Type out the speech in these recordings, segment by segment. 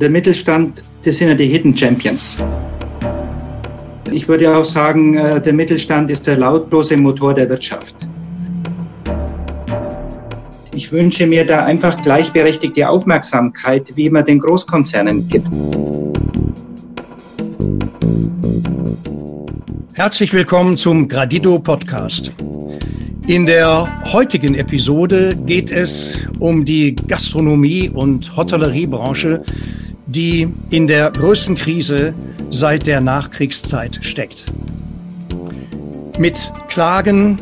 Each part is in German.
Der Mittelstand, das sind ja die Hidden Champions. Ich würde auch sagen, äh, der Mittelstand ist der lautlose Motor der Wirtschaft. Ich wünsche mir da einfach gleichberechtigte Aufmerksamkeit, wie man den Großkonzernen gibt. Herzlich willkommen zum Gradido Podcast. In der heutigen Episode geht es um die Gastronomie- und Hotelleriebranche, die in der größten Krise seit der Nachkriegszeit steckt. Mit Klagen,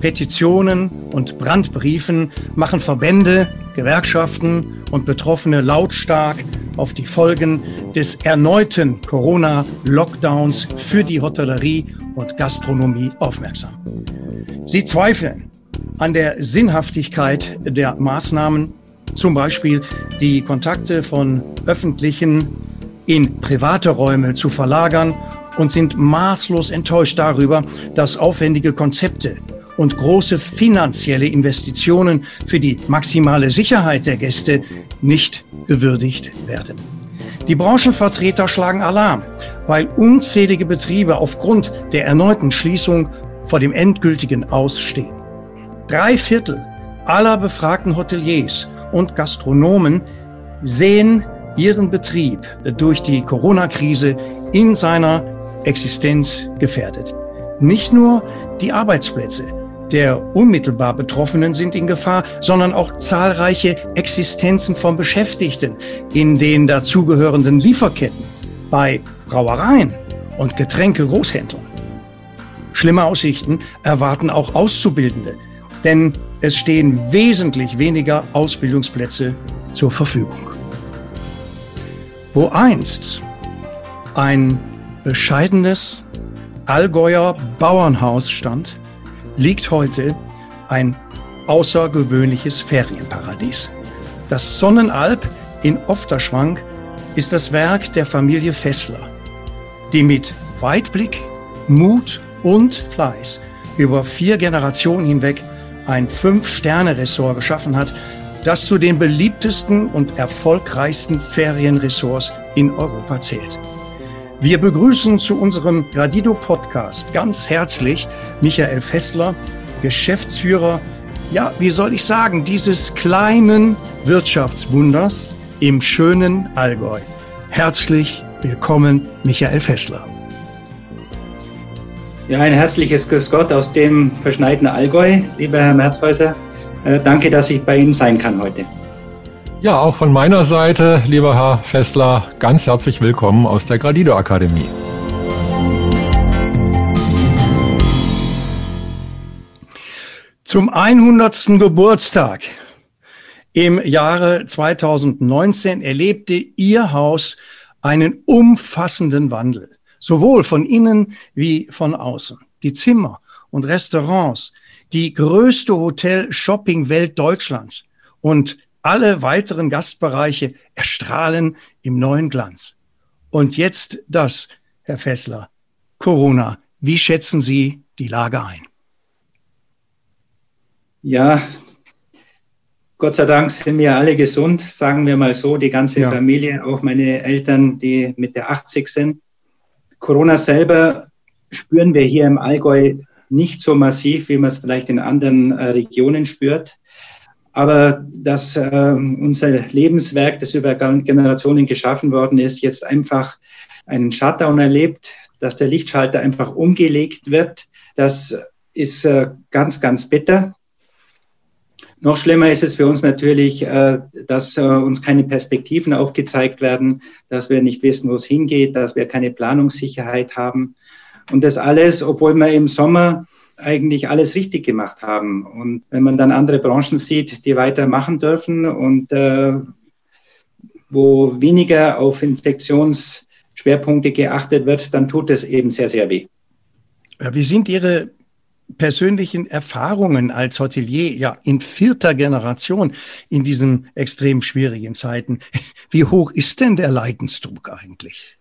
Petitionen und Brandbriefen machen Verbände, Gewerkschaften und Betroffene lautstark auf die Folgen des erneuten Corona-Lockdowns für die Hotellerie und Gastronomie aufmerksam. Sie zweifeln an der Sinnhaftigkeit der Maßnahmen, zum Beispiel die Kontakte von öffentlichen in private Räume zu verlagern und sind maßlos enttäuscht darüber, dass aufwendige Konzepte und große finanzielle Investitionen für die maximale Sicherheit der Gäste nicht gewürdigt werden. Die Branchenvertreter schlagen Alarm, weil unzählige Betriebe aufgrund der erneuten Schließung vor dem endgültigen Ausstehen. Drei Viertel aller befragten Hoteliers und Gastronomen sehen ihren Betrieb durch die Corona-Krise in seiner Existenz gefährdet. Nicht nur die Arbeitsplätze der unmittelbar Betroffenen sind in Gefahr, sondern auch zahlreiche Existenzen von Beschäftigten in den dazugehörenden Lieferketten, bei Brauereien und Getränke-Großhändlern. Schlimme Aussichten erwarten auch Auszubildende, denn es stehen wesentlich weniger Ausbildungsplätze zur Verfügung. Wo einst ein bescheidenes Allgäuer Bauernhaus stand, liegt heute ein außergewöhnliches Ferienparadies. Das Sonnenalp in Ofterschwank ist das Werk der Familie Fessler, die mit Weitblick, Mut und Fleiß über vier Generationen hinweg ein Fünf-Sterne-Ressort geschaffen hat, das zu den beliebtesten und erfolgreichsten Ferienressorts in Europa zählt. Wir begrüßen zu unserem Gradido Podcast ganz herzlich Michael Fessler, Geschäftsführer, ja, wie soll ich sagen, dieses kleinen Wirtschaftswunders im schönen Allgäu. Herzlich willkommen, Michael Fessler. Ja, ein herzliches Grüß Gott aus dem verschneiten Allgäu, lieber Herr Merzhäuser. Äh, danke, dass ich bei Ihnen sein kann heute. Ja, auch von meiner Seite, lieber Herr Fessler, ganz herzlich willkommen aus der Gradido Akademie. Zum 100. Geburtstag im Jahre 2019 erlebte Ihr Haus einen umfassenden Wandel sowohl von innen wie von außen. Die Zimmer und Restaurants, die größte Hotel-Shopping-Welt Deutschlands und alle weiteren Gastbereiche erstrahlen im neuen Glanz. Und jetzt das, Herr Fessler. Corona. Wie schätzen Sie die Lage ein? Ja, Gott sei Dank sind wir alle gesund, sagen wir mal so, die ganze ja. Familie, auch meine Eltern, die mit der 80 sind. Corona selber spüren wir hier im Allgäu nicht so massiv, wie man es vielleicht in anderen äh, Regionen spürt. Aber dass äh, unser Lebenswerk, das über Generationen geschaffen worden ist, jetzt einfach einen Shutdown erlebt, dass der Lichtschalter einfach umgelegt wird, das ist äh, ganz, ganz bitter. Noch schlimmer ist es für uns natürlich, äh, dass äh, uns keine Perspektiven aufgezeigt werden, dass wir nicht wissen, wo es hingeht, dass wir keine Planungssicherheit haben. Und das alles, obwohl wir im Sommer eigentlich alles richtig gemacht haben. Und wenn man dann andere Branchen sieht, die weitermachen dürfen und äh, wo weniger auf Infektionsschwerpunkte geachtet wird, dann tut es eben sehr, sehr weh. Wie sind Ihre persönlichen Erfahrungen als Hotelier, ja, in vierter Generation in diesen extrem schwierigen Zeiten. Wie hoch ist denn der Leidensdruck eigentlich?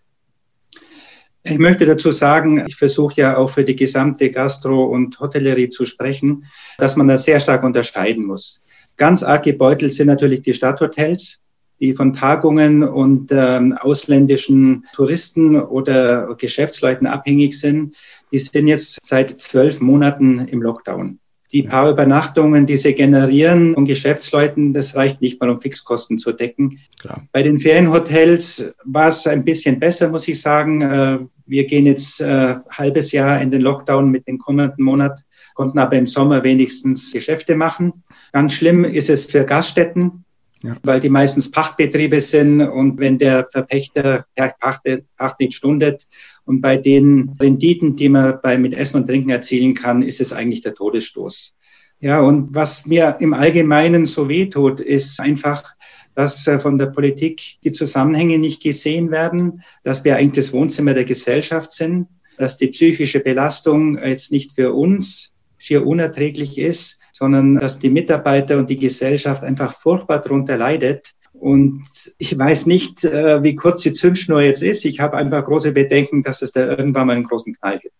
Ich möchte dazu sagen, ich versuche ja auch für die gesamte Gastro- und Hotellerie zu sprechen, dass man da sehr stark unterscheiden muss. Ganz arg gebeutelt sind natürlich die Stadthotels, die von Tagungen und ähm, ausländischen Touristen oder Geschäftsleuten abhängig sind, die sind jetzt seit zwölf Monaten im Lockdown. Die paar Übernachtungen, die sie generieren von Geschäftsleuten, das reicht nicht mal, um Fixkosten zu decken. Klar. Bei den Ferienhotels war es ein bisschen besser, muss ich sagen. Äh, wir gehen jetzt äh, halbes Jahr in den Lockdown mit dem kommenden Monat, konnten aber im Sommer wenigstens Geschäfte machen. Ganz schlimm ist es für Gaststätten, ja. weil die meistens Pachtbetriebe sind und wenn der Verpächter der Pacht, Pacht nicht stundet und bei den Renditen, die man bei mit Essen und Trinken erzielen kann, ist es eigentlich der Todesstoß. Ja, und was mir im Allgemeinen so wehtut, ist einfach, dass äh, von der Politik die Zusammenhänge nicht gesehen werden, dass wir eigentlich das Wohnzimmer der Gesellschaft sind, dass die psychische Belastung jetzt nicht für uns schier unerträglich ist, sondern dass die Mitarbeiter und die Gesellschaft einfach furchtbar darunter leidet. Und ich weiß nicht, äh, wie kurz die Zündschnur jetzt ist. Ich habe einfach große Bedenken, dass es da irgendwann mal einen großen Knall gibt.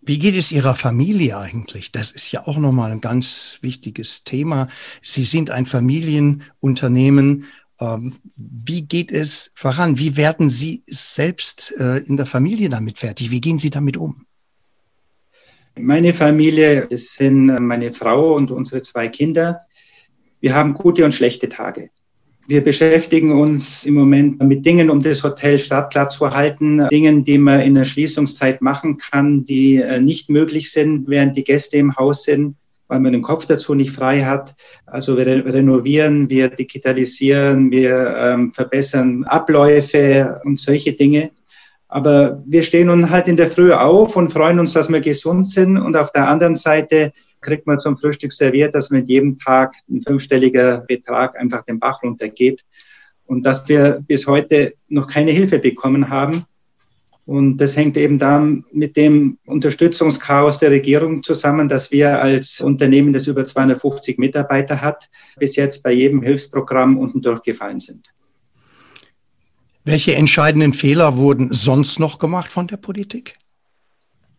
Wie geht es Ihrer Familie eigentlich? Das ist ja auch nochmal ein ganz wichtiges Thema. Sie sind ein Familienunternehmen. Ähm, wie geht es voran? Wie werden Sie selbst äh, in der Familie damit fertig? Wie gehen Sie damit um? Meine Familie, das sind meine Frau und unsere zwei Kinder. Wir haben gute und schlechte Tage. Wir beschäftigen uns im Moment mit Dingen, um das Hotel startklar zu halten, Dingen, die man in der Schließungszeit machen kann, die äh, nicht möglich sind, während die Gäste im Haus sind, weil man den Kopf dazu nicht frei hat. Also wir renovieren, wir digitalisieren, wir ähm, verbessern Abläufe und solche Dinge. Aber wir stehen nun halt in der Früh auf und freuen uns, dass wir gesund sind. Und auf der anderen Seite kriegt man zum Frühstück serviert, dass mit jedem Tag ein fünfstelliger Betrag einfach den Bach runtergeht. Und dass wir bis heute noch keine Hilfe bekommen haben. Und das hängt eben dann mit dem Unterstützungschaos der Regierung zusammen, dass wir als Unternehmen, das über 250 Mitarbeiter hat, bis jetzt bei jedem Hilfsprogramm unten durchgefallen sind. Welche entscheidenden Fehler wurden sonst noch gemacht von der Politik?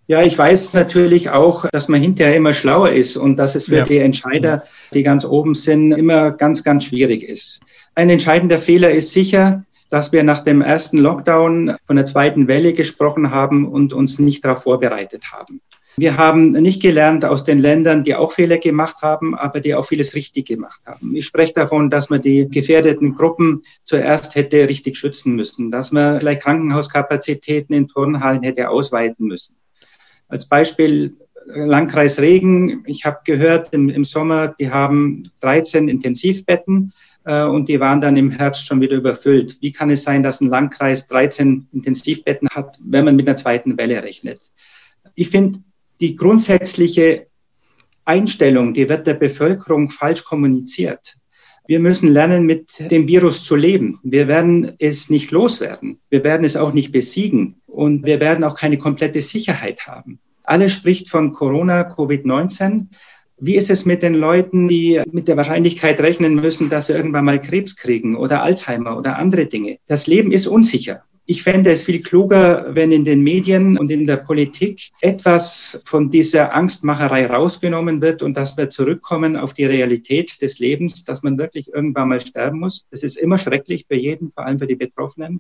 Ja, ich weiß natürlich auch, dass man hinterher immer schlauer ist und dass es für ja. die Entscheider, die ganz oben sind, immer ganz, ganz schwierig ist. Ein entscheidender Fehler ist sicher, dass wir nach dem ersten Lockdown von der zweiten Welle gesprochen haben und uns nicht darauf vorbereitet haben. Wir haben nicht gelernt aus den Ländern, die auch Fehler gemacht haben, aber die auch vieles richtig gemacht haben. Ich spreche davon, dass man die gefährdeten Gruppen zuerst hätte richtig schützen müssen, dass man vielleicht Krankenhauskapazitäten in Turnhallen hätte ausweiten müssen. Als Beispiel Landkreis Regen. Ich habe gehört, im, im, Sommer, die haben 13 Intensivbetten äh, und die waren dann im Herbst schon wieder überfüllt. Wie kann es sein, dass ein Landkreis 13 Intensivbetten hat, wenn man mit einer zweiten Welle rechnet? Ich finde, die grundsätzliche Einstellung, die wird der Bevölkerung falsch kommuniziert. Wir müssen lernen, mit dem Virus zu leben. Wir werden es nicht loswerden. Wir werden es auch nicht besiegen. Und wir werden auch keine komplette Sicherheit haben. Alles spricht von Corona, Covid-19. Wie ist es mit den Leuten, die mit der Wahrscheinlichkeit rechnen müssen, dass sie irgendwann mal Krebs kriegen oder Alzheimer oder andere Dinge? Das Leben ist unsicher. Ich fände es viel kluger, wenn in den Medien und in der Politik etwas von dieser Angstmacherei rausgenommen wird und dass wir zurückkommen auf die Realität des Lebens, dass man wirklich irgendwann mal sterben muss. Das ist immer schrecklich für jeden, vor allem für die Betroffenen.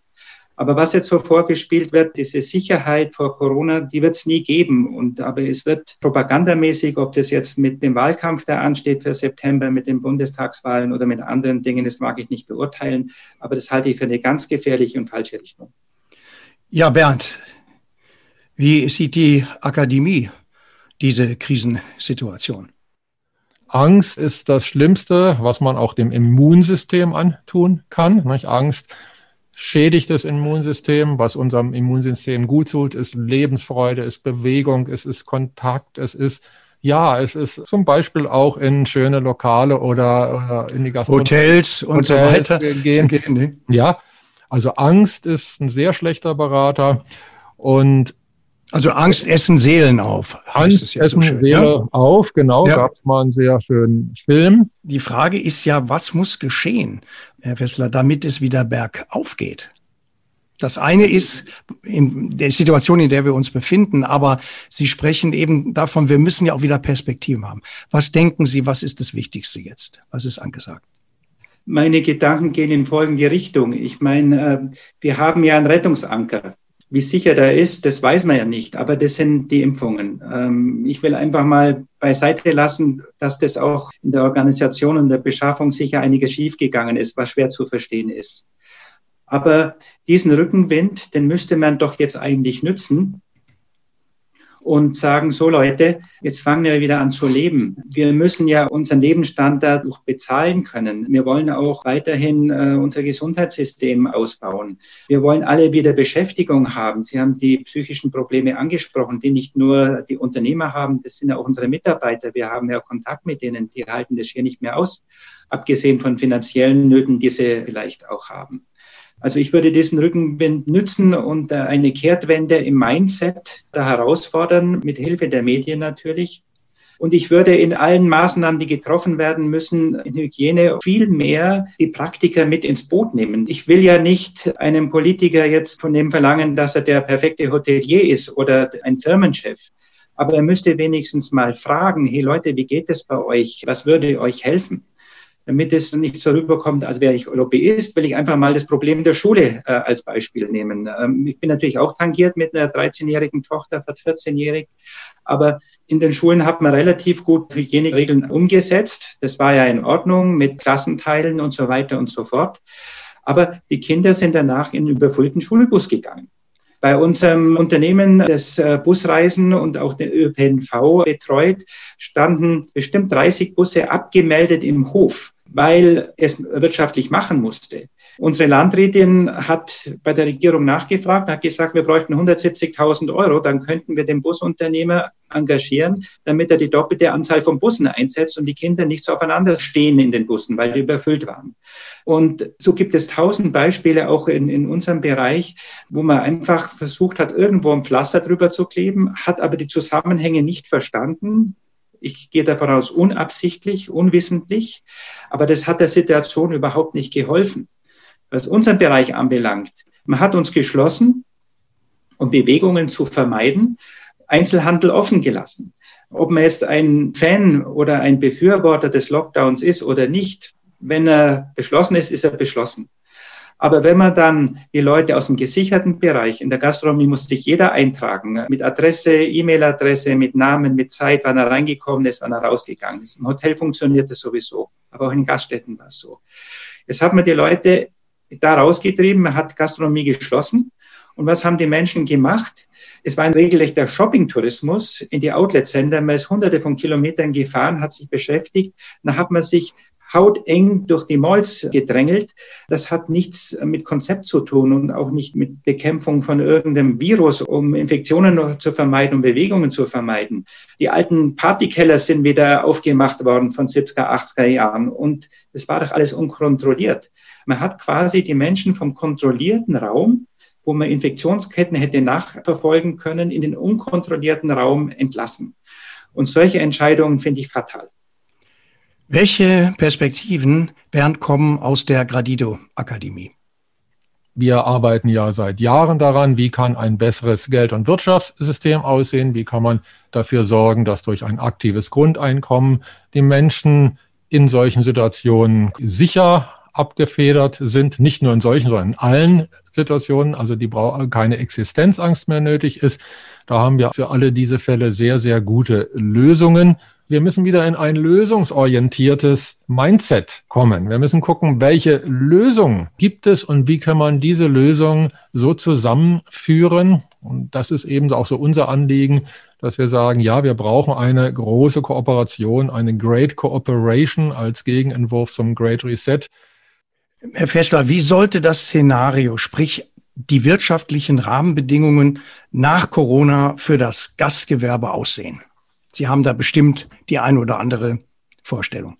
Aber was jetzt so vorgespielt wird, diese Sicherheit vor Corona, die wird es nie geben. Und aber es wird propagandamäßig, ob das jetzt mit dem Wahlkampf, der ansteht für September, mit den Bundestagswahlen oder mit anderen Dingen, das mag ich nicht beurteilen. Aber das halte ich für eine ganz gefährliche und falsche Richtung. Ja, Bernd, wie sieht die Akademie diese Krisensituation? Angst ist das Schlimmste, was man auch dem Immunsystem antun kann. Angst schädigt das Immunsystem. Was unserem Immunsystem gut tut, ist Lebensfreude, ist Bewegung, es ist Kontakt, es ist ja, es ist zum Beispiel auch in schöne Lokale oder, in die Gastronomie. Hotels und Hotels so weiter gehen. gehen ne? Ja, also Angst ist ein sehr schlechter Berater und also Angst essen Seelen auf. Angst ja essen so schön, Seele ja? auf, genau. Ja. Gab es mal einen sehr schönen Film. Die Frage ist ja, was muss geschehen, Herr Fessler, damit es wieder bergauf geht? Das eine ist in der Situation, in der wir uns befinden, aber Sie sprechen eben davon, wir müssen ja auch wieder Perspektiven haben. Was denken Sie, was ist das Wichtigste jetzt? Was ist angesagt? Meine Gedanken gehen in folgende Richtung. Ich meine, äh, wir haben ja einen Rettungsanker. Wie sicher der ist, das weiß man ja nicht, aber das sind die Impfungen. Ähm, ich will einfach mal beiseite lassen, dass das auch in der Organisation und der Beschaffung sicher einiges schiefgegangen ist, was schwer zu verstehen ist. Aber diesen Rückenwind, den müsste man doch jetzt eigentlich nützen, und sagen, so Leute, jetzt fangen wir wieder an zu leben. Wir müssen ja unseren Lebensstandard noch bezahlen können. Wir wollen auch weiterhin äh, unser Gesundheitssystem ausbauen. Wir wollen alle wieder Beschäftigung haben. Sie haben die psychischen Probleme angesprochen, die nicht nur die Unternehmer haben, das sind ja auch unsere Mitarbeiter. Wir haben ja Kontakt mit denen, die halten das hier nicht mehr aus, abgesehen von finanziellen Nöten, die sie vielleicht auch haben. Also ich würde diesen Rückenwind nützen und eine Kehrtwende im Mindset da herausfordern, mit Hilfe der Medien natürlich. Und ich würde in allen Maßnahmen, die getroffen werden müssen, in Hygiene viel mehr die Praktiker mit ins Boot nehmen. Ich will ja nicht einem Politiker jetzt von dem verlangen, dass er der perfekte Hotelier ist oder ein Firmenchef. Aber er müsste wenigstens mal fragen, hey Leute, wie geht es bei euch? Was würde euch helfen? Damit es nicht so rüberkommt, als wäre ich Lobbyist, will ich einfach mal das Problem der Schule äh, als Beispiel nehmen. Ähm, ich bin natürlich auch tangiert mit einer 13-jährigen Tochter, fast 14-jährig, aber in den Schulen hat man relativ gut Hygieneregeln umgesetzt. Das war ja in Ordnung mit Klassenteilen und so weiter und so fort. Aber die Kinder sind danach in einen überfüllten Schulbus gegangen. Bei unserem Unternehmen, das äh, Busreisen und auch den ÖPNV betreut, standen bestimmt 30 Busse abgemeldet im Hof weil es wirtschaftlich machen musste. Unsere Landrätin hat bei der Regierung nachgefragt, hat gesagt, wir bräuchten 170.000 Euro, dann könnten wir den Busunternehmer engagieren, damit er die doppelte Anzahl von Bussen einsetzt und die Kinder nicht so aufeinander stehen in den Bussen, weil die überfüllt waren. Und so gibt es tausend Beispiele auch in, in unserem Bereich, wo man einfach versucht hat, irgendwo ein Pflaster drüber zu kleben, hat aber die Zusammenhänge nicht verstanden, ich gehe davon aus, unabsichtlich, unwissentlich, aber das hat der Situation überhaupt nicht geholfen. Was unseren Bereich anbelangt, man hat uns geschlossen, um Bewegungen zu vermeiden, Einzelhandel offen gelassen. Ob man jetzt ein Fan oder ein Befürworter des Lockdowns ist oder nicht, wenn er beschlossen ist, ist er beschlossen. Aber wenn man dann die Leute aus dem gesicherten Bereich, in der Gastronomie muss sich jeder eintragen, mit Adresse, E-Mail-Adresse, mit Namen, mit Zeit, wann er reingekommen ist, wann er rausgegangen ist. Im Hotel funktioniert das sowieso, aber auch in Gaststätten war es so. Jetzt hat man die Leute da rausgetrieben, man hat Gastronomie geschlossen. Und was haben die Menschen gemacht? Es war ein regelrechter Shopping-Tourismus in die Outlet-Center. Man ist hunderte von Kilometern gefahren, hat sich beschäftigt. Dann hat man sich hauteng durch die Malls gedrängelt. Das hat nichts mit Konzept zu tun und auch nicht mit Bekämpfung von irgendeinem Virus, um Infektionen zu vermeiden, um Bewegungen zu vermeiden. Die alten Partykeller sind wieder aufgemacht worden von 70er, 80er Jahren und es war doch alles unkontrolliert. Man hat quasi die Menschen vom kontrollierten Raum wo man Infektionsketten hätte nachverfolgen können, in den unkontrollierten Raum entlassen. Und solche Entscheidungen finde ich fatal. Welche Perspektiven werden kommen aus der Gradido Akademie? Wir arbeiten ja seit Jahren daran, wie kann ein besseres Geld- und Wirtschaftssystem aussehen, wie kann man dafür sorgen, dass durch ein aktives Grundeinkommen die Menschen in solchen Situationen sicher abgefedert sind, nicht nur in solchen, sondern in allen Situationen, also die keine Existenzangst mehr nötig ist. Da haben wir für alle diese Fälle sehr, sehr gute Lösungen wir müssen wieder in ein lösungsorientiertes Mindset kommen. Wir müssen gucken, welche Lösung gibt es und wie kann man diese Lösung so zusammenführen. Und das ist eben auch so unser Anliegen, dass wir sagen, ja, wir brauchen eine große Kooperation, eine Great Cooperation als Gegenentwurf zum Great Reset. Herr Fessler, wie sollte das Szenario, sprich die wirtschaftlichen Rahmenbedingungen nach Corona für das Gastgewerbe aussehen? Sie haben da bestimmt die ein oder andere Vorstellung.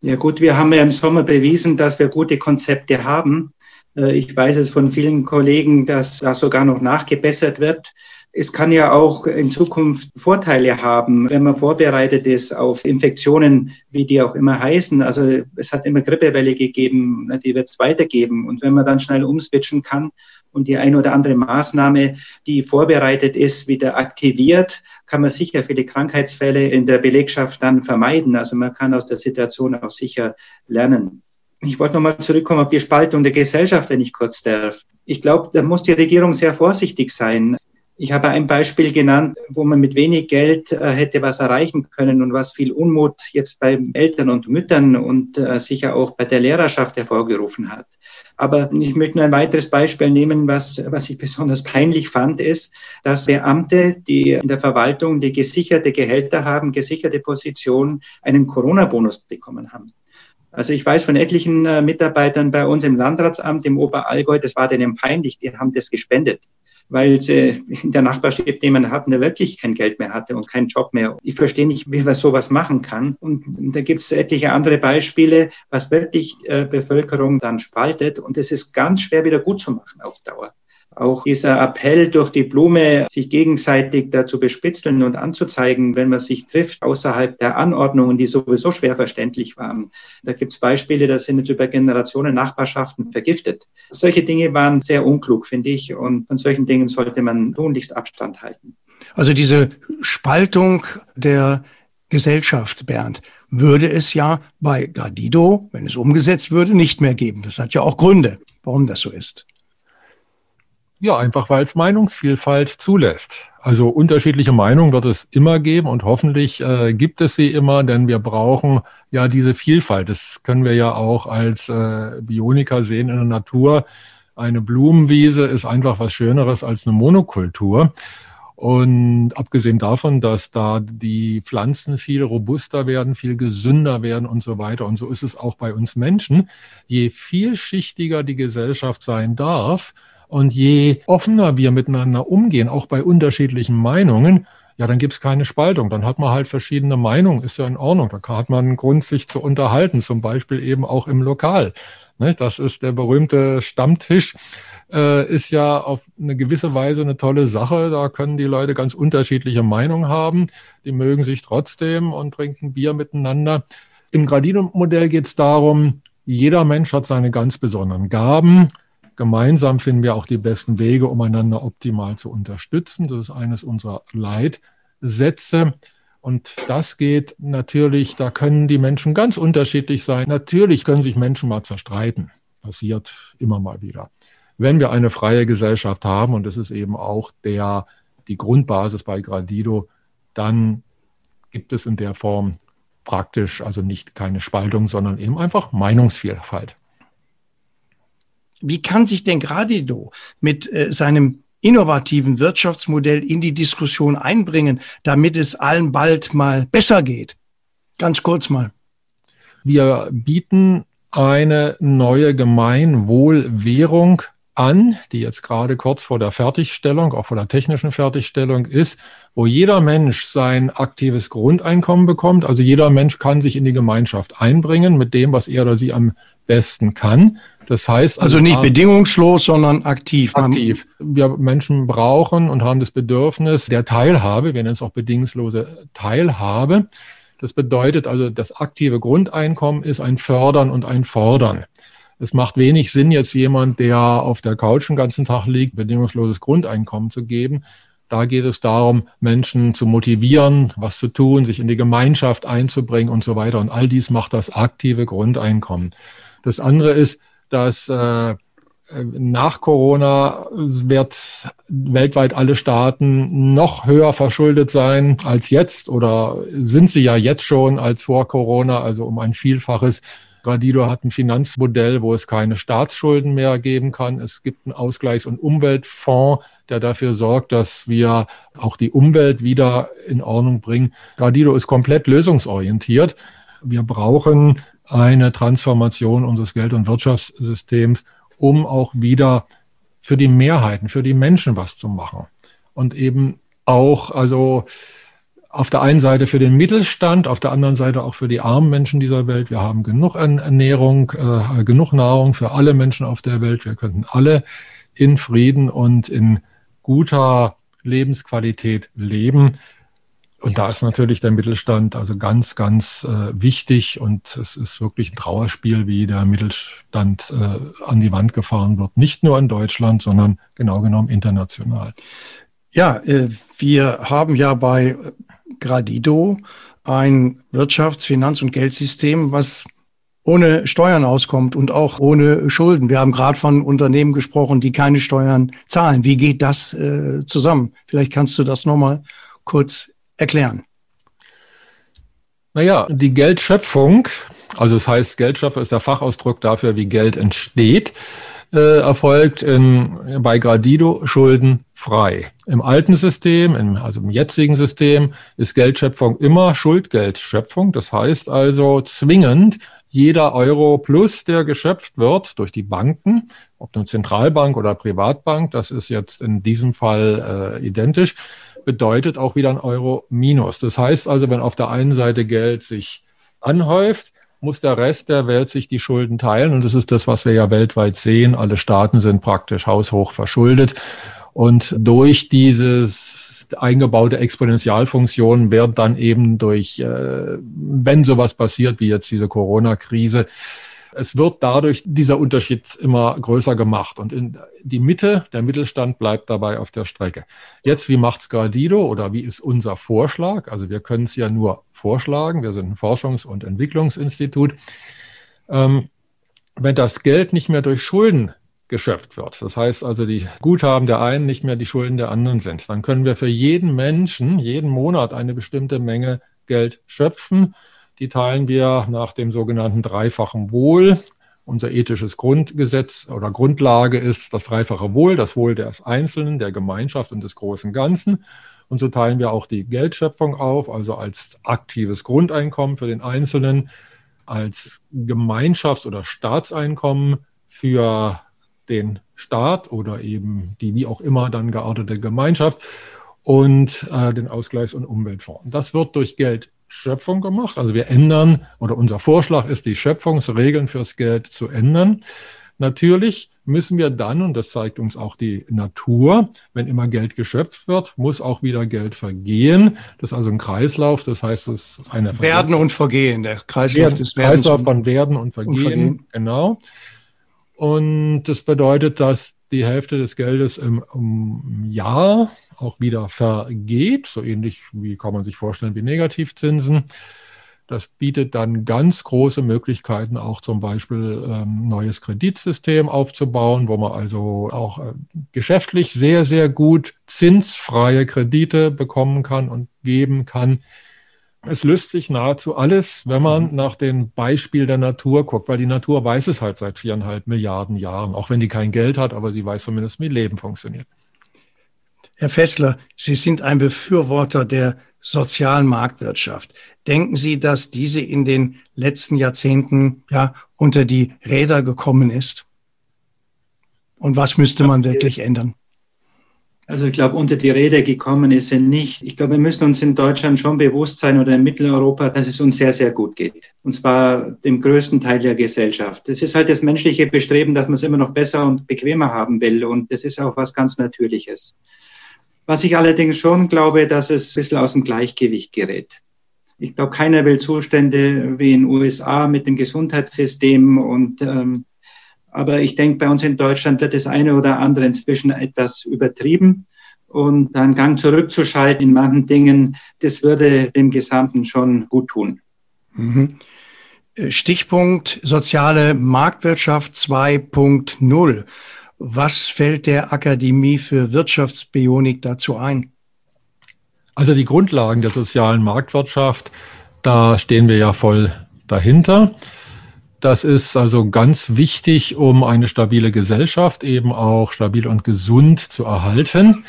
Ja gut, wir haben ja im Sommer bewiesen, dass wir gute Konzepte haben. Äh, ich weiß es von vielen Kollegen, dass da sogar noch nachgebessert wird. Es kann ja auch in Zukunft Vorteile haben, wenn man vorbereitet ist auf Infektionen, wie die auch immer heißen. Also es hat immer Grippewelle gegeben, ne, die wird es weitergeben. Und wenn man dann schnell umswitchen kann und die eine oder andere Maßnahme, die vorbereitet ist, wieder aktiviert, kann man sicher viele Krankheitsfälle in der Belegschaft dann vermeiden. Also man kann aus der Situation auch sicher lernen. Ich wollte nochmal zurückkommen auf die Spaltung der Gesellschaft, wenn ich kurz darf. Ich glaube, da muss die Regierung sehr vorsichtig sein. Ich habe ein Beispiel genannt, wo man mit wenig Geld äh, hätte was erreichen können und was viel Unmut jetzt bei Eltern und Müttern und äh, sicher auch bei der Lehrerschaft hervorgerufen hat. Aber ich möchte nur ein weiteres Beispiel nehmen, was, was ich besonders peinlich fand, ist, dass Beamte, die in der Verwaltung die gesicherte Gehälter haben, gesicherte Positionen, einen Corona-Bonus bekommen haben. Also ich weiß von etlichen äh, Mitarbeitern bei uns im Landratsamt im Oberallgäu, das war denen peinlich, die haben das gespendet weil sie in der Nachbarschaft jemanden hatten, der wirklich kein Geld mehr hatte und keinen Job mehr. Ich verstehe nicht, wie man sowas machen kann. Und da gibt es etliche andere Beispiele, was wirklich äh, Bevölkerung dann spaltet. Und es ist ganz schwer wieder gut zu machen auf Dauer. Auch dieser Appell durch die Blume, sich gegenseitig dazu bespitzeln und anzuzeigen, wenn man sich trifft, außerhalb der Anordnungen, die sowieso schwer verständlich waren. Da gibt es Beispiele, da sind jetzt über Generationen Nachbarschaften vergiftet. Solche Dinge waren sehr unklug, finde ich, und von solchen Dingen sollte man tunlichst Abstand halten. Also diese Spaltung der Gesellschaft, Bernd, würde es ja bei Gradido, wenn es umgesetzt würde, nicht mehr geben. Das hat ja auch Gründe, warum das so ist. Ja, einfach weil es Meinungsvielfalt zulässt. Also unterschiedliche Meinungen wird es immer geben und hoffentlich äh, gibt es sie immer, denn wir brauchen ja diese Vielfalt. Das können wir ja auch als äh, Bioniker sehen in der Natur. Eine Blumenwiese ist einfach was Schöneres als eine Monokultur. Und abgesehen davon, dass da die Pflanzen viel robuster werden, viel gesünder werden und so weiter. Und so ist es auch bei uns Menschen. Je vielschichtiger die Gesellschaft sein darf, und je offener wir miteinander umgehen, auch bei unterschiedlichen Meinungen, ja, dann gibt es keine Spaltung. Dann hat man halt verschiedene Meinungen, ist ja in Ordnung. Da hat man einen Grund, sich zu unterhalten, zum Beispiel eben auch im Lokal. Ne, das ist der berühmte Stammtisch, äh, ist ja auf eine gewisse Weise eine tolle Sache. Da können die Leute ganz unterschiedliche Meinungen haben. Die mögen sich trotzdem und trinken Bier miteinander. Im Gradino-Modell geht es darum, jeder Mensch hat seine ganz besonderen Gaben Gemeinsam finden wir auch die besten Wege, um einander optimal zu unterstützen. Das ist eines unserer Leitsätze. Und das geht natürlich, da können die Menschen ganz unterschiedlich sein. Natürlich können sich Menschen mal zerstreiten. Passiert immer mal wieder. Wenn wir eine freie Gesellschaft haben, und das ist eben auch der, die Grundbasis bei Gradido, dann gibt es in der Form praktisch also nicht keine Spaltung, sondern eben einfach Meinungsvielfalt. Wie kann sich denn Gradido mit äh, seinem innovativen Wirtschaftsmodell in die Diskussion einbringen, damit es allen bald mal besser geht? Ganz kurz mal. Wir bieten eine neue Gemeinwohlwährung an, die jetzt gerade kurz vor der Fertigstellung, auch vor der technischen Fertigstellung ist, wo jeder Mensch sein aktives Grundeinkommen bekommt. Also jeder Mensch kann sich in die Gemeinschaft einbringen mit dem, was er oder sie am besten kann. Das heißt also, also nicht bedingungslos, sondern aktiv. Aktiv. Wir Menschen brauchen und haben das Bedürfnis der Teilhabe. Wir nennen es auch bedingungslose Teilhabe. Das bedeutet also, das aktive Grundeinkommen ist ein Fördern und ein Fordern. Es macht wenig Sinn, jetzt jemand, der auf der Couch den ganzen Tag liegt, bedingungsloses Grundeinkommen zu geben. Da geht es darum, Menschen zu motivieren, was zu tun, sich in die Gemeinschaft einzubringen und so weiter. Und all dies macht das aktive Grundeinkommen. Das andere ist, dass äh, nach Corona wird weltweit alle Staaten noch höher verschuldet sein als jetzt oder sind sie ja jetzt schon als vor Corona, also um ein Vielfaches. Gradido hat ein Finanzmodell, wo es keine Staatsschulden mehr geben kann. Es gibt einen Ausgleichs- und Umweltfonds, der dafür sorgt, dass wir auch die Umwelt wieder in Ordnung bringen. Gradido ist komplett lösungsorientiert. Wir brauchen eine Transformation unseres Geld- und Wirtschaftssystems, um auch wieder für die Mehrheiten, für die Menschen was zu machen. Und eben auch, also auf der einen Seite für den Mittelstand, auf der anderen Seite auch für die armen Menschen dieser Welt. Wir haben genug Ernährung, äh, genug Nahrung für alle Menschen auf der Welt. Wir könnten alle in Frieden und in guter Lebensqualität leben. Und da ist natürlich der Mittelstand also ganz, ganz äh, wichtig und es ist wirklich ein Trauerspiel, wie der Mittelstand äh, an die Wand gefahren wird. Nicht nur in Deutschland, sondern genau genommen international. Ja, äh, wir haben ja bei Gradido ein Wirtschafts-, Finanz- und Geldsystem, was ohne Steuern auskommt und auch ohne Schulden. Wir haben gerade von Unternehmen gesprochen, die keine Steuern zahlen. Wie geht das äh, zusammen? Vielleicht kannst du das nochmal kurz erklären. Naja, die Geldschöpfung, also das heißt, Geldschöpfer ist der Fachausdruck dafür, wie Geld entsteht, äh, erfolgt in, bei Gradido schuldenfrei. Im alten System, im, also im jetzigen System, ist Geldschöpfung immer Schuldgeldschöpfung. Das heißt also zwingend, jeder Euro plus, der geschöpft wird durch die Banken, ob nun Zentralbank oder Privatbank, das ist jetzt in diesem Fall äh, identisch, bedeutet auch wieder ein Euro minus. Das heißt also, wenn auf der einen Seite Geld sich anhäuft, muss der Rest der Welt sich die Schulden teilen. Und das ist das, was wir ja weltweit sehen. Alle Staaten sind praktisch haushoch verschuldet. Und durch dieses eingebaute Exponentialfunktion wird dann eben durch, äh, wenn sowas passiert, wie jetzt diese Corona-Krise, es wird dadurch dieser Unterschied immer größer gemacht und in die Mitte, der Mittelstand bleibt dabei auf der Strecke. Jetzt, wie macht's Gradido oder wie ist unser Vorschlag? Also wir können es ja nur vorschlagen. Wir sind ein Forschungs- und Entwicklungsinstitut. Ähm, wenn das Geld nicht mehr durch Schulden geschöpft wird. Das heißt also, die Guthaben der einen nicht mehr die Schulden der anderen sind. Dann können wir für jeden Menschen jeden Monat eine bestimmte Menge Geld schöpfen die teilen wir nach dem sogenannten dreifachen Wohl. Unser ethisches Grundgesetz oder Grundlage ist das dreifache Wohl, das Wohl des Einzelnen, der Gemeinschaft und des großen Ganzen. Und so teilen wir auch die Geldschöpfung auf, also als aktives Grundeinkommen für den Einzelnen, als Gemeinschafts- oder Staatseinkommen für den Staat oder eben die wie auch immer dann geartete Gemeinschaft und äh, den Ausgleichs- und Umweltfonds. Das wird durch Geld Schöpfung gemacht. Also wir ändern, oder unser Vorschlag ist, die Schöpfungsregeln fürs Geld zu ändern. Natürlich müssen wir dann, und das zeigt uns auch die Natur, wenn immer Geld geschöpft wird, muss auch wieder Geld vergehen. Das ist also ein Kreislauf, das heißt, es ist eine Werden und Vergehen, der Kreislauf Werden, des Werdens. Kreislauf von Werden und Vergehen, und Vergehen, genau. Und das bedeutet, dass die Hälfte des Geldes im, im, Jahr auch wieder vergeht, so ähnlich wie kann man sich vorstellen wie Negativzinsen. Das bietet dann ganz große Möglichkeiten, auch zum Beispiel ähm, neues Kreditsystem aufzubauen, wo man also auch äh, geschäftlich sehr, sehr gut zinsfreie Kredite bekommen kann und geben kann. Es löst sich nahezu alles, wenn man mhm. nach dem Beispiel der Natur guckt, weil die Natur weiß es halt seit viereinhalb Milliarden Jahren, auch wenn die kein Geld hat, aber sie weiß zumindest, wie Leben funktioniert. Herr Fessler, Sie sind ein Befürworter der sozialen Marktwirtschaft. Denken Sie, dass diese in den letzten Jahrzehnten ja unter die Räder gekommen ist? Und was müsste man wirklich ändern? Also ich glaube, unter die Rede gekommen ist sie nicht. Ich glaube, wir müssen uns in Deutschland schon bewusst sein oder in Mitteleuropa, dass es uns sehr, sehr gut geht. Und zwar dem größten Teil der Gesellschaft. Das ist halt das menschliche Bestreben, dass man es immer noch besser und bequemer haben will. Und das ist auch was ganz Natürliches. Was ich allerdings schon glaube, dass es ein bisschen aus dem Gleichgewicht gerät. Ich glaube, keiner will Zustände wie in den USA mit dem Gesundheitssystem und ähm, aber ich denke, bei uns in Deutschland wird das eine oder andere inzwischen etwas übertrieben. Und einen Gang zurückzuschalten in manchen Dingen, das würde dem Gesamten schon gut tun. Mhm. Stichpunkt soziale Marktwirtschaft 2.0. Was fällt der Akademie für Wirtschaftsbionik dazu ein? Also die Grundlagen der sozialen Marktwirtschaft, da stehen wir ja voll dahinter. Das ist also ganz wichtig, um eine stabile Gesellschaft eben auch stabil und gesund zu erhalten.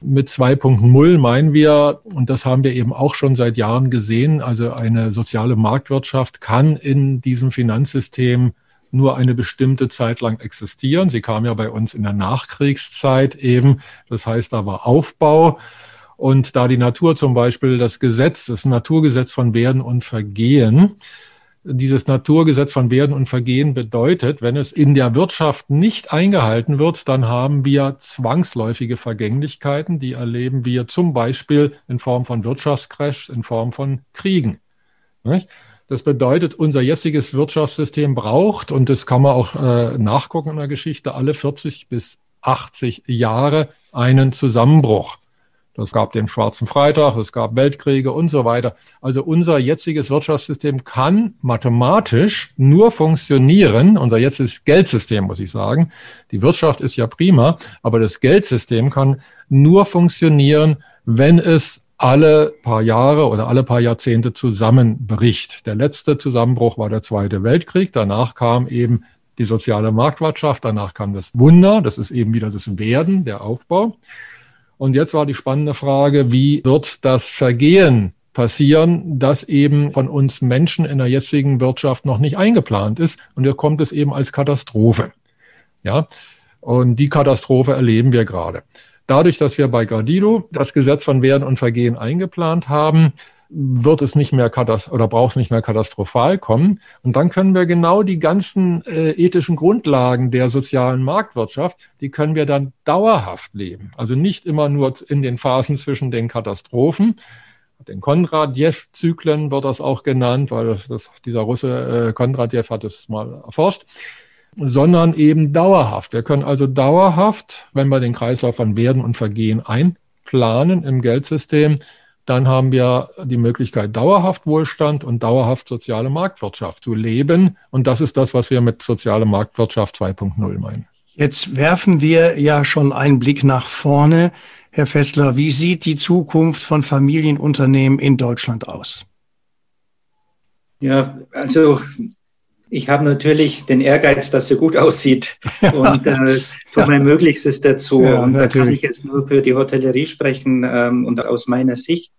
Mit 2.0 meinen wir, und das haben wir eben auch schon seit Jahren gesehen, also eine soziale Marktwirtschaft kann in diesem Finanzsystem nur eine bestimmte Zeit lang existieren. Sie kam ja bei uns in der Nachkriegszeit eben. Das heißt, da war Aufbau. Und da die Natur zum Beispiel das Gesetz, das Naturgesetz von Werden und Vergehen, dieses Naturgesetz von Werden und Vergehen bedeutet, wenn es in der Wirtschaft nicht eingehalten wird, dann haben wir zwangsläufige Vergänglichkeiten, die erleben wir zum Beispiel in Form von Wirtschaftscrashs, in Form von Kriegen. Das bedeutet, unser jetziges Wirtschaftssystem braucht, und das kann man auch äh, nachgucken in der Geschichte, alle 40 bis 80 Jahre einen Zusammenbruch. Das gab den Schwarzen Freitag, es gab Weltkriege und so weiter. Also unser jetziges Wirtschaftssystem kann mathematisch nur funktionieren, unser jetziges Geldsystem, muss ich sagen. Die Wirtschaft ist ja prima, aber das Geldsystem kann nur funktionieren, wenn es alle paar Jahre oder alle paar Jahrzehnte zusammenbricht. Der letzte Zusammenbruch war der Zweite Weltkrieg. Danach kam eben die soziale Marktwirtschaft, danach kam das Wunder, das ist eben wieder das Werden, der Aufbau. Und jetzt war die spannende Frage, wie wird das Vergehen passieren, das eben von uns Menschen in der jetzigen Wirtschaft noch nicht eingeplant ist. Und hier kommt es eben als Katastrophe. Ja, und die Katastrophe erleben wir gerade. Dadurch, dass wir bei Gradido das Gesetz von Werden und Vergehen eingeplant haben, wird es nicht mehr oder braucht es nicht mehr katastrophal kommen. Und dann können wir genau die ganzen äh, ethischen Grundlagen der sozialen Marktwirtschaft, die können wir dann dauerhaft leben. Also nicht immer nur in den Phasen zwischen den Katastrophen. Den Kondratjew-Zyklen wird das auch genannt, weil das, das, dieser Russe äh, Kondratjew hat es mal erforscht sondern eben dauerhaft. Wir können also dauerhaft, wenn wir den Kreislauf von Werden und Vergehen einplanen im Geldsystem, dann haben wir die Möglichkeit, dauerhaft Wohlstand und dauerhaft soziale Marktwirtschaft zu leben. Und das ist das, was wir mit sozialer Marktwirtschaft 2.0 meinen. Jetzt werfen wir ja schon einen Blick nach vorne. Herr Fessler, wie sieht die Zukunft von Familienunternehmen in Deutschland aus? Ja, also ich habe natürlich den Ehrgeiz, dass es gut aussieht und äh, tue mein Möglichstes dazu. Ja, und da kann ich jetzt nur für die Hotellerie sprechen ähm, und aus meiner Sicht.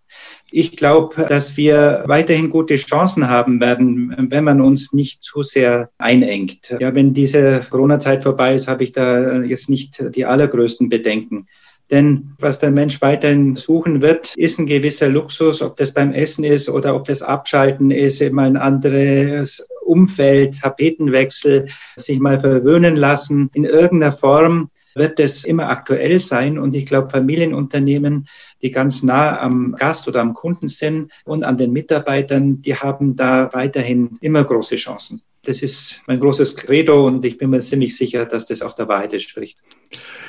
Ich glaube, dass wir weiterhin gute Chancen haben werden, wenn man uns nicht zu sehr einengt. Ja, wenn diese Corona-Zeit vorbei ist, habe ich da jetzt nicht die allergrößten Bedenken. Denn was der Mensch weiterhin suchen wird, ist ein gewisser Luxus, ob das beim Essen ist oder ob das Abschalten ist, immer ein anderes Umfeld, Tapetenwechsel, sich mal verwöhnen lassen. In irgendeiner Form wird es immer aktuell sein. Und ich glaube, Familienunternehmen, die ganz nah am Gast oder am Kunden sind und an den Mitarbeitern, die haben da weiterhin immer große Chancen. Das ist mein großes Credo und ich bin mir ziemlich sicher, dass das auch der Wahrheit entspricht.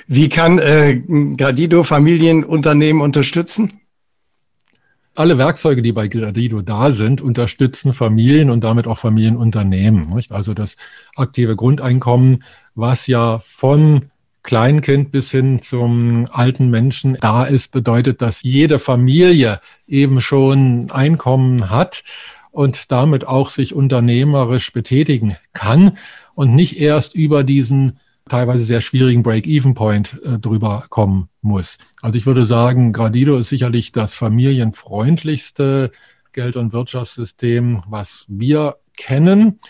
Wie kann äh, Gradido Familienunternehmen unterstützen? Alle Werkzeuge, die bei Gradido da sind, unterstützen Familien und damit auch Familienunternehmen. Nicht? Also das aktive Grundeinkommen, was ja von Kleinkind bis hin zum alten Menschen da ist, bedeutet, dass jede Familie eben schon Einkommen hat und damit auch sich unternehmerisch betätigen kann und nicht erst über diesen teilweise sehr schwierigen Break-Even-Point äh, drüber kommen muss. Also ich würde sagen, Gradido ist sicherlich das familienfreundlichste Geld- und Wirtschaftssystem, was wir kennen.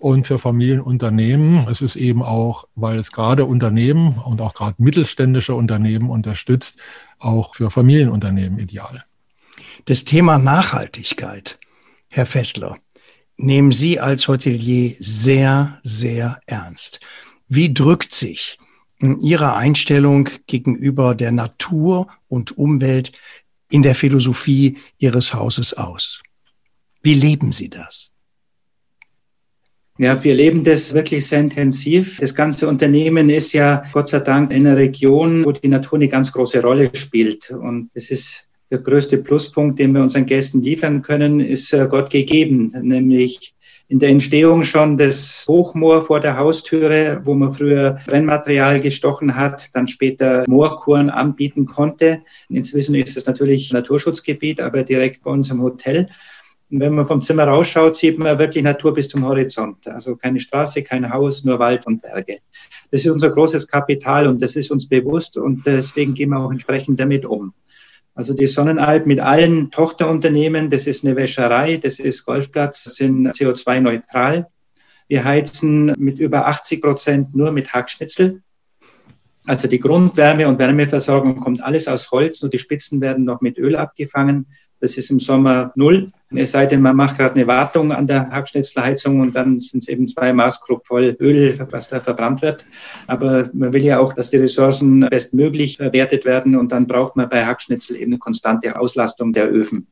Und für Familienunternehmen, es ist eben auch, weil es gerade Unternehmen und auch gerade mittelständische Unternehmen unterstützt, auch für Familienunternehmen ideal. Das Thema Nachhaltigkeit, Herr Fessler, nehmen Sie als Hotelier sehr, sehr ernst. Wie drückt sich Ihre Einstellung gegenüber der Natur und Umwelt in der Philosophie Ihres Hauses aus? Wie leben Sie das? Ja, wir leben das wirklich sehr intensiv. Das ganze Unternehmen ist ja Gott sei Dank in einer Region, wo die Natur eine ganz große Rolle spielt. Und es ist der größte Pluspunkt, den wir unseren Gästen liefern können, ist äh, Gott gegeben, nämlich in der Entstehung schon das Hochmoor vor der Haustüre, wo man früher Brennmaterial gestochen hat, dann später Moorkuren anbieten konnte. Inzwischen ist es natürlich Naturschutzgebiet, aber direkt bei uns im Hotel. Und wenn man vom Zimmer rausschaut, sieht man wirklich Natur bis zum Horizont. Also keine Straße, kein Haus, nur Wald und Berge. Das ist unser großes Kapital und das ist uns bewusst und deswegen gehen wir auch entsprechend damit um. Also die Sonnenalp mit allen Tochterunternehmen, das ist eine Wäscherei, das ist Golfplatz, sind CO2-neutral. Wir heizen mit über 80 Prozent nur mit Hackschnitzel. Also die Grundwärme und Wärmeversorgung kommt alles aus Holz, nur die Spitzen werden noch mit Öl abgefangen. Das ist im Sommer null. Es sei denn, man macht gerade eine Wartung an der Hackschnitzelheizung und dann sind es eben zwei Maßkrug voll Öl, was da verbrannt wird. Aber man will ja auch, dass die Ressourcen bestmöglich verwertet werden und dann braucht man bei Hackschnitzel eben eine konstante Auslastung der Öfen.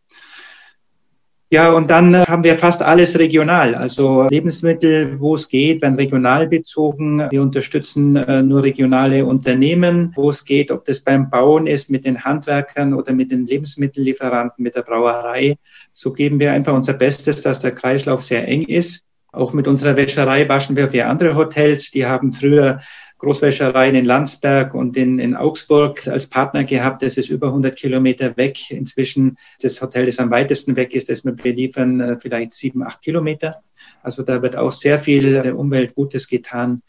Ja, und dann äh, haben wir fast alles regional. Also Lebensmittel, wo es geht, werden regional bezogen. Wir unterstützen äh, nur regionale Unternehmen, wo es geht, ob das beim Bauen ist, mit den Handwerkern oder mit den Lebensmittellieferanten, mit der Brauerei. So geben wir einfach unser Bestes, dass der Kreislauf sehr eng ist. Auch mit unserer Wäscherei waschen wir für andere Hotels. Die haben früher Großwäschereien in Landsberg und in, in Augsburg als Partner gehabt. Das ist über 100 Kilometer weg. Inzwischen das Hotel, das am weitesten weg ist, das wir beliefern, äh, vielleicht sieben, acht Kilometer. Also da wird auch sehr viel der Umwelt Gutes getan.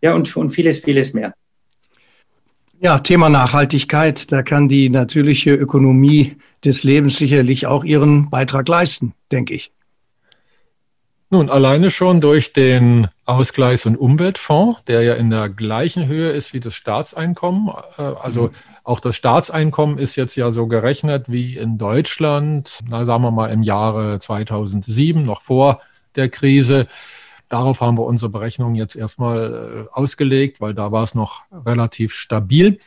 Ja, und, und vieles, vieles mehr. Ja, Thema Nachhaltigkeit, da kann die natürliche Ökonomie des Lebens sicherlich auch ihren Beitrag leisten, denke ich. Nun, alleine schon durch den Ausgleichs- und Umweltfonds, der ja in der gleichen Höhe ist wie das Staatseinkommen. Äh, also mhm. auch das Staatseinkommen ist jetzt ja so gerechnet wie in Deutschland, na, sagen wir mal im Jahre 2007, noch vor der Krise. Darauf haben wir unsere Berechnungen jetzt erstmal äh, ausgelegt, weil da war es noch relativ stabil.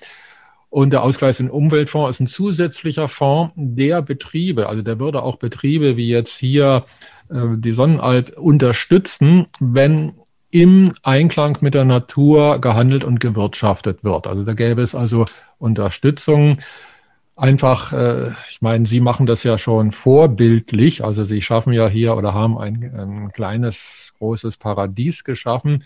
Und der Ausgleichs- und Umweltfonds ist ein zusätzlicher Fonds der Betriebe, also der würde auch Betriebe wie jetzt hier äh, die Sonnenalp unterstützen, wenn im Einklang mit der Natur gehandelt und gewirtschaftet wird. Also da gäbe es also Unterstützung. Einfach, äh, ich meine, Sie machen das ja schon vorbildlich. Also Sie schaffen ja hier oder haben ein, ein kleines, großes Paradies geschaffen.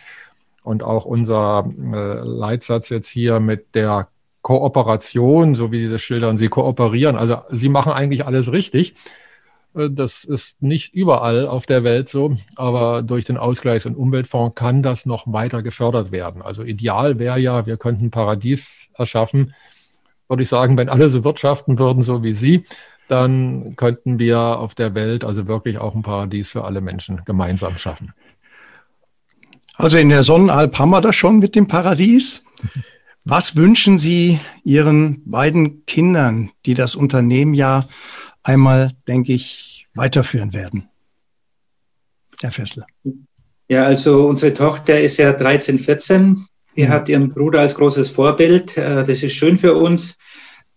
Und auch unser äh, Leitsatz jetzt hier mit der Kooperation, so wie Sie das schildern, Sie kooperieren. Also Sie machen eigentlich alles richtig. Äh, das ist nicht überall auf der Welt so, aber durch den Ausgleichs- und Umweltfonds kann das noch weiter gefördert werden. Also ideal wäre ja, wir könnten ein Paradies erschaffen. Würde ich sagen, wenn alle so wirtschaften würden, so wie Sie, dann könnten wir auf der Welt also wirklich auch ein Paradies für alle Menschen gemeinsam schaffen. Also in der Sonnenalp haben wir das schon mit dem Paradies. Was wünschen Sie Ihren beiden Kindern, die das Unternehmen ja einmal, denke ich, weiterführen werden. Herr Fessler. Ja, also unsere Tochter ist ja 13, 14. Die ja. hat ihren Bruder als großes Vorbild. Äh, das ist schön für uns,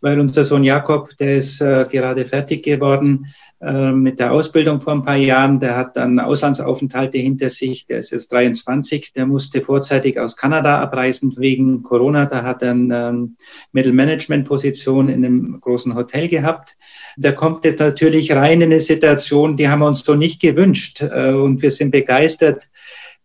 weil unser Sohn Jakob, der ist äh, gerade fertig geworden äh, mit der Ausbildung vor ein paar Jahren. Der hat dann Auslandsaufenthalte hinter sich. Der ist jetzt 23. Der musste vorzeitig aus Kanada abreisen wegen Corona. Da hat er eine ähm, Mittelmanagement-Position in einem großen Hotel gehabt. Da kommt jetzt natürlich rein in eine Situation, die haben wir uns so nicht gewünscht. Äh, und wir sind begeistert,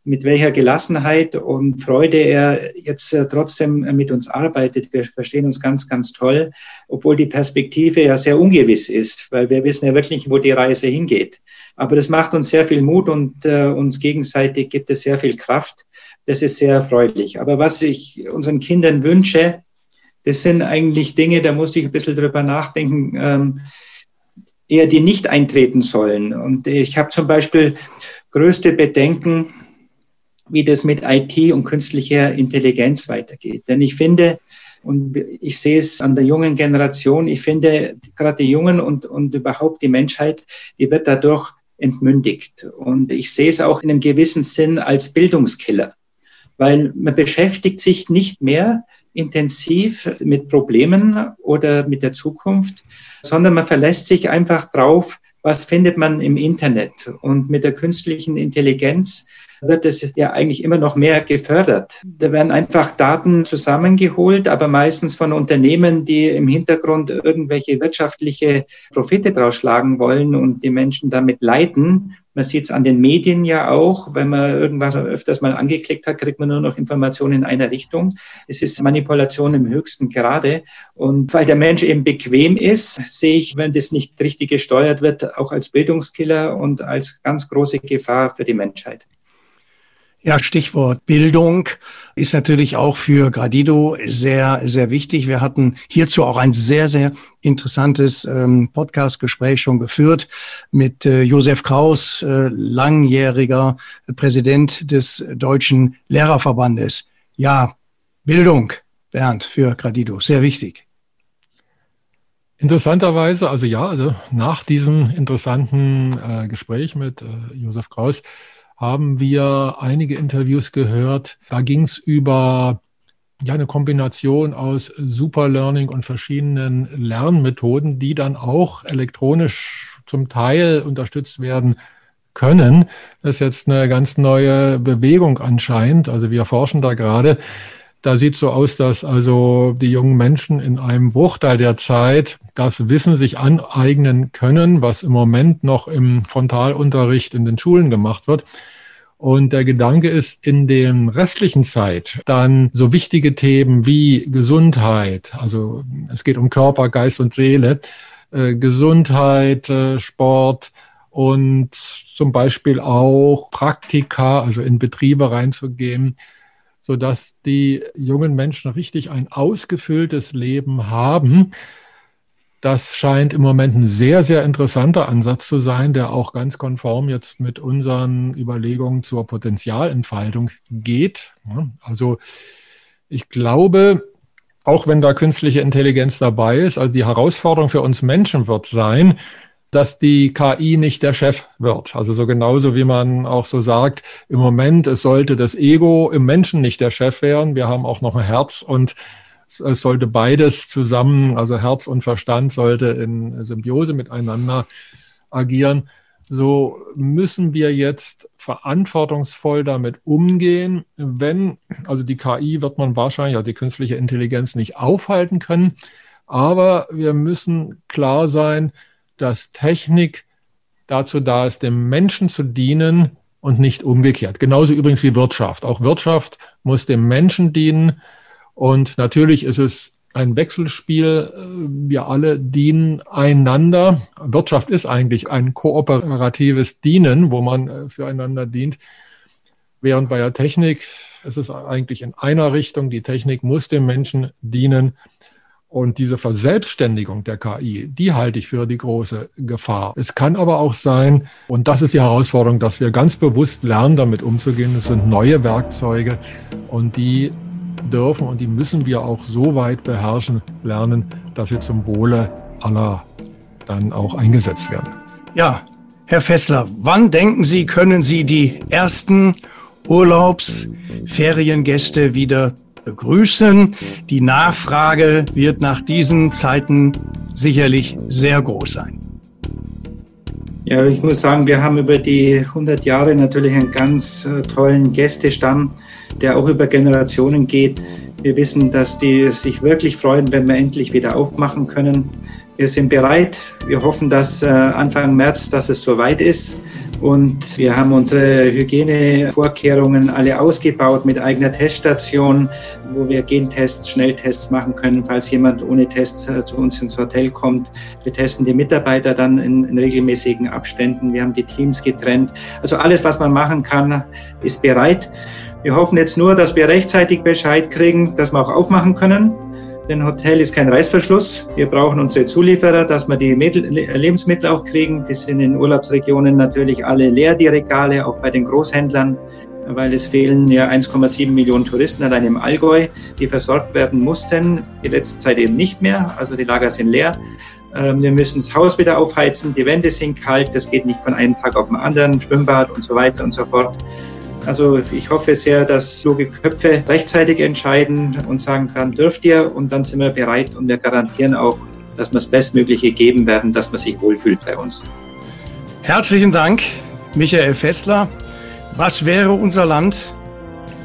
mit welcher Gelassenheit und Freude er jetzt äh, trotzdem mit uns arbeitet. Wir verstehen uns ganz, ganz toll, obwohl die Perspektive ja sehr ungewiss ist, weil wir wissen ja wirklich, wo die Reise hingeht. Aber das macht uns sehr viel Mut und äh, uns gegenseitig gibt es sehr viel Kraft. Das ist sehr erfreulich. Aber was ich unseren Kindern wünsche, das sind eigentlich Dinge, da muss ich ein bisschen drüber nachdenken, ähm, eher die nicht eintreten sollen. Und ich habe zum Beispiel größte Bedenken, wie das mit IT und künstlicher Intelligenz weitergeht. Denn ich finde, und ich sehe es an der jungen Generation, ich finde, gerade die Jungen und, und überhaupt die Menschheit, die wird dadurch entmündigt. Und ich sehe es auch in einem gewissen Sinn als Bildungskiller, weil man beschäftigt sich nicht mehr intensiv mit Problemen oder mit der Zukunft, sondern man verlässt sich einfach drauf, was findet man im Internet. Und mit der künstlichen Intelligenz wird es ja eigentlich immer noch mehr gefördert. Da werden einfach Daten zusammengeholt, aber meistens von Unternehmen, die im Hintergrund irgendwelche wirtschaftliche Profite draus schlagen wollen und die Menschen damit leiten. Man sieht es an den Medien ja auch. Wenn man irgendwas öfters mal angeklickt hat, kriegt man nur noch Informationen in einer Richtung. Es ist Manipulation im höchsten Grade. Und weil der Mensch eben bequem ist, sehe ich, wenn das nicht richtig gesteuert wird, auch als Bildungskiller und als ganz große Gefahr für die Menschheit. Ja, Stichwort Bildung ist natürlich auch für Gradido sehr, sehr wichtig. Wir hatten hierzu auch ein sehr, sehr interessantes ähm, Podcast-Gespräch schon geführt mit äh, Josef Kraus, äh, langjähriger Präsident des Deutschen Lehrerverbandes. Ja, Bildung, Bernd, für Gradido, sehr wichtig. Interessanterweise, also ja, also nach diesem interessanten äh, Gespräch mit äh, Josef Kraus haben wir einige Interviews gehört. Da ging es über ja, eine Kombination aus Superlearning und verschiedenen Lernmethoden, die dann auch elektronisch zum Teil unterstützt werden können. Das ist jetzt eine ganz neue Bewegung anscheinend. Also wir forschen da gerade. Da sieht so aus, dass also die jungen Menschen in einem Bruchteil der Zeit das Wissen sich aneignen können, was im Moment noch im Frontalunterricht in den Schulen gemacht wird. Und der Gedanke ist, in der restlichen Zeit dann so wichtige Themen wie Gesundheit, also es geht um Körper, Geist und Seele, äh, Gesundheit, äh, Sport, und zum Beispiel auch Praktika, also in Betriebe reinzugehen, so dass die jungen Menschen richtig ein ausgefülltes Leben haben. Das scheint im Moment ein sehr, sehr interessanter Ansatz zu sein, der auch ganz konform jetzt mit unseren Überlegungen zur Potenzialentfaltung geht. Also ich glaube, auch wenn da künstliche Intelligenz dabei ist, also die Herausforderung für uns Menschen wird sein, dass die KI nicht der Chef wird. Also so genauso wie man auch so sagt, im Moment, es sollte das Ego im Menschen nicht der Chef werden. Wir haben auch noch ein Herz und es sollte beides zusammen, also Herz und Verstand sollte in Symbiose miteinander agieren. So müssen wir jetzt verantwortungsvoll damit umgehen, wenn, also die KI wird man wahrscheinlich, also die künstliche Intelligenz nicht aufhalten können, aber wir müssen klar sein, dass Technik dazu da ist, dem Menschen zu dienen und nicht umgekehrt. Genauso übrigens wie Wirtschaft. Auch Wirtschaft muss dem Menschen dienen. Und natürlich ist es ein Wechselspiel. Wir alle dienen einander. Wirtschaft ist eigentlich ein kooperatives Dienen, wo man äh, füreinander dient. Während bei der Technik ist es eigentlich in einer Richtung. Die Technik muss dem Menschen dienen und diese Verselbstständigung der KI, die halte ich für die große Gefahr. Es kann aber auch sein, und das ist die Herausforderung, dass wir ganz bewusst lernen, damit umzugehen. Es sind neue Werkzeuge und die dürfen und die müssen wir auch so weit beherrschen lernen, dass sie zum Wohle aller dann auch eingesetzt werden. Ja, Herr Fessler, wann denken Sie, können Sie die ersten Urlaubsferiengäste wieder begrüßen. Die Nachfrage wird nach diesen Zeiten sicherlich sehr groß sein. Ja, ich muss sagen, wir haben über die 100 Jahre natürlich einen ganz äh, tollen Gästestamm, der auch über Generationen geht. Wir wissen, dass die sich wirklich freuen, wenn wir endlich wieder aufmachen können. Wir sind bereit. Wir hoffen, dass äh, Anfang März, dass es soweit ist. Und wir haben unsere Hygienevorkehrungen alle ausgebaut mit eigener Teststation, wo wir Gentests, Schnelltests machen können, falls jemand ohne Test äh, zu uns ins Hotel kommt. Wir testen die Mitarbeiter dann in, in regelmäßigen Abständen. Wir haben die Teams getrennt. Also alles, was man machen kann, ist bereit. Wir hoffen jetzt nur, dass wir rechtzeitig Bescheid kriegen, dass wir auch aufmachen können. Denn Hotel ist kein Reißverschluss. Wir brauchen unsere Zulieferer, dass wir die Lebensmittel auch kriegen. Die sind in Urlaubsregionen natürlich alle leer, die Regale, auch bei den Großhändlern, weil es fehlen ja 1,7 Millionen Touristen allein im Allgäu, die versorgt werden mussten. Die letzte Zeit eben nicht mehr. Also die Lager sind leer. Ähm, wir müssen das Haus wieder aufheizen. Die Wände sind kalt. Das geht nicht von einem Tag auf den anderen. Schwimmbad und so weiter und so fort. Also ich hoffe sehr, dass kluge Köpfe rechtzeitig entscheiden und sagen, dann dürft ihr und dann sind wir bereit und wir garantieren auch, dass wir das Bestmögliche geben werden, dass man sich wohlfühlt bei uns. Herzlichen Dank, Michael Fessler. Was wäre unser Land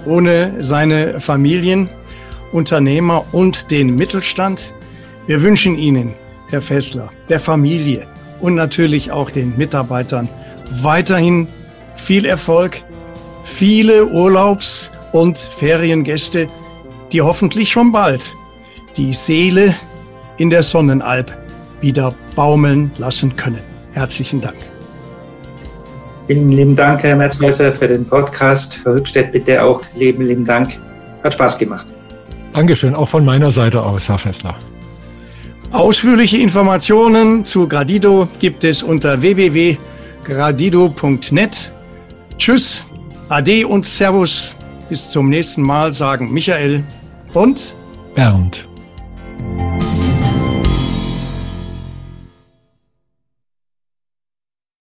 ohne seine Familien, Unternehmer und den Mittelstand? Wir wünschen Ihnen, Herr Fessler, der Familie und natürlich auch den Mitarbeitern weiterhin viel Erfolg viele Urlaubs- und Feriengäste, die hoffentlich schon bald die Seele in der Sonnenalb wieder baumeln lassen können. Herzlichen Dank. Vielen lieben Dank, Herr Merzmeister, für den Podcast. Herr Rückstedt, bitte auch lieben, lieben Dank. Hat Spaß gemacht. Dankeschön, auch von meiner Seite aus, Herr Fessler. Ausführliche Informationen zu Gradido gibt es unter www.gradido.net. Tschüss Ade und Servus. Bis zum nächsten Mal sagen Michael und Bernd.